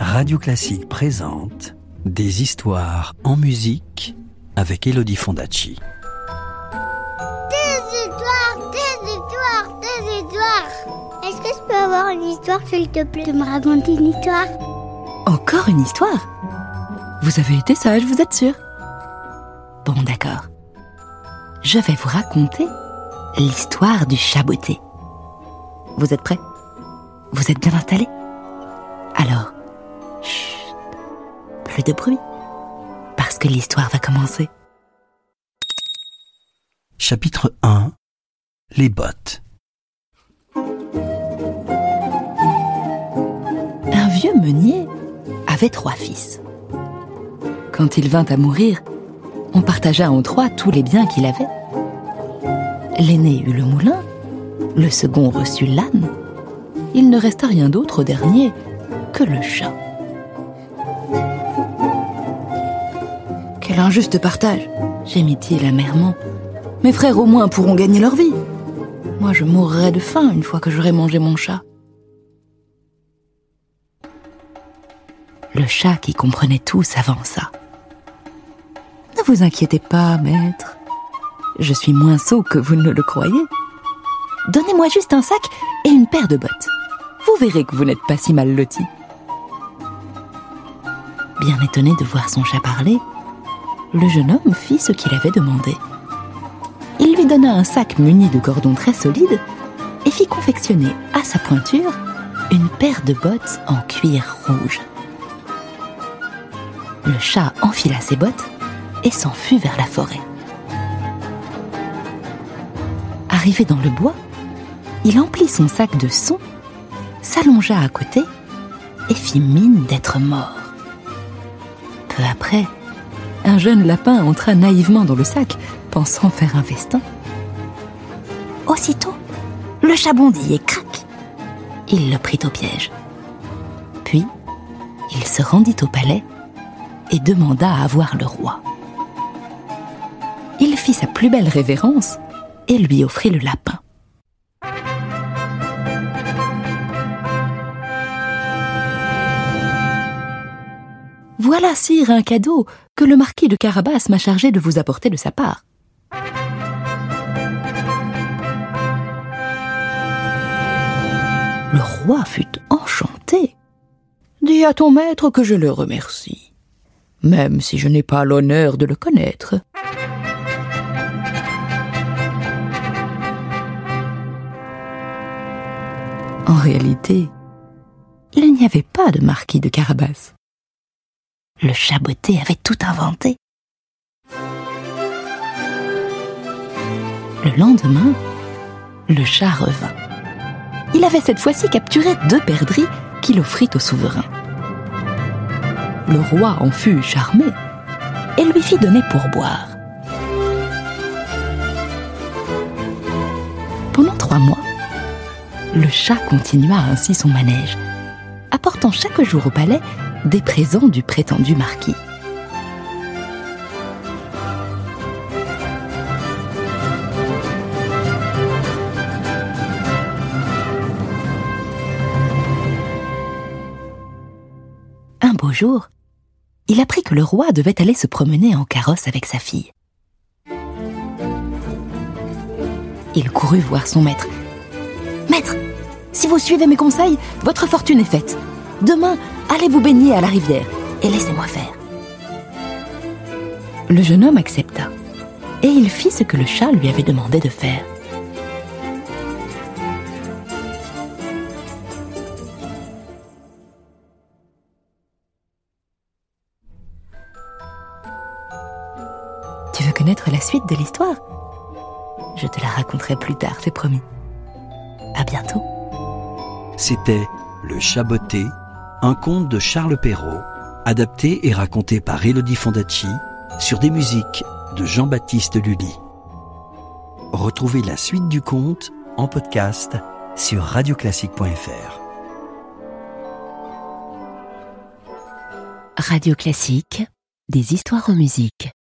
Radio Classique présente Des histoires en musique avec Elodie Fondacci. Des histoires, des histoires, des histoires. Est-ce que je peux avoir une histoire, s'il te plaît, de me raconter une histoire? Encore une histoire? Vous avez été sage, vous êtes sûr? Bon, d'accord. Je vais vous raconter l'histoire du chaboté. Vous êtes prêts? Vous êtes bien installés? Alors, chut, plus de bruit, parce que l'histoire va commencer. Chapitre 1 Les bottes. Un vieux meunier avait trois fils. Quand il vint à mourir, on partagea en trois tous les biens qu'il avait. L'aîné eut le moulin, le second reçut l'âne. Il ne resta rien d'autre au dernier que le chat. Injuste partage gémit-il amèrement. Mes frères au moins pourront gagner leur vie. Moi je mourrai de faim une fois que j'aurai mangé mon chat. Le chat qui comprenait tout s'avança. Ne vous inquiétez pas, maître. Je suis moins sot que vous ne le croyez. Donnez-moi juste un sac et une paire de bottes. Vous verrez que vous n'êtes pas si mal loti. Bien étonné de voir son chat parler, le jeune homme fit ce qu'il avait demandé. Il lui donna un sac muni de cordons très solides et fit confectionner à sa pointure une paire de bottes en cuir rouge. Le chat enfila ses bottes et s'enfuit vers la forêt. Arrivé dans le bois, il emplit son sac de son, s'allongea à côté et fit mine d'être mort. Peu après, un jeune lapin entra naïvement dans le sac, pensant faire un festin. Aussitôt, le chat bondit et crac, il le prit au piège. Puis, il se rendit au palais et demanda à voir le roi. Il fit sa plus belle révérence et lui offrit le lapin. Voilà, sire, un cadeau que le marquis de Carabas m'a chargé de vous apporter de sa part. Le roi fut enchanté. Dis à ton maître que je le remercie, même si je n'ai pas l'honneur de le connaître. En réalité, il n'y avait pas de marquis de Carabas. Le chaboté avait tout inventé. Le lendemain, le chat revint. Il avait cette fois-ci capturé deux perdrix qu'il offrit au souverain. Le roi en fut charmé et lui fit donner pour boire. Pendant trois mois, le chat continua ainsi son manège, apportant chaque jour au palais des présents du prétendu marquis. Un beau jour, il apprit que le roi devait aller se promener en carrosse avec sa fille. Il courut voir son maître. Maître, si vous suivez mes conseils, votre fortune est faite. Demain, allez vous baigner à la rivière et laissez-moi faire. Le jeune homme accepta et il fit ce que le chat lui avait demandé de faire. Tu veux connaître la suite de l'histoire? Je te la raconterai plus tard, c'est promis. À bientôt. C'était Le Chaboté, un conte de Charles Perrault, adapté et raconté par Elodie Fondacci sur des musiques de Jean-Baptiste Lully. Retrouvez la suite du conte en podcast sur radioclassique.fr. Radio Classique, des histoires en musique.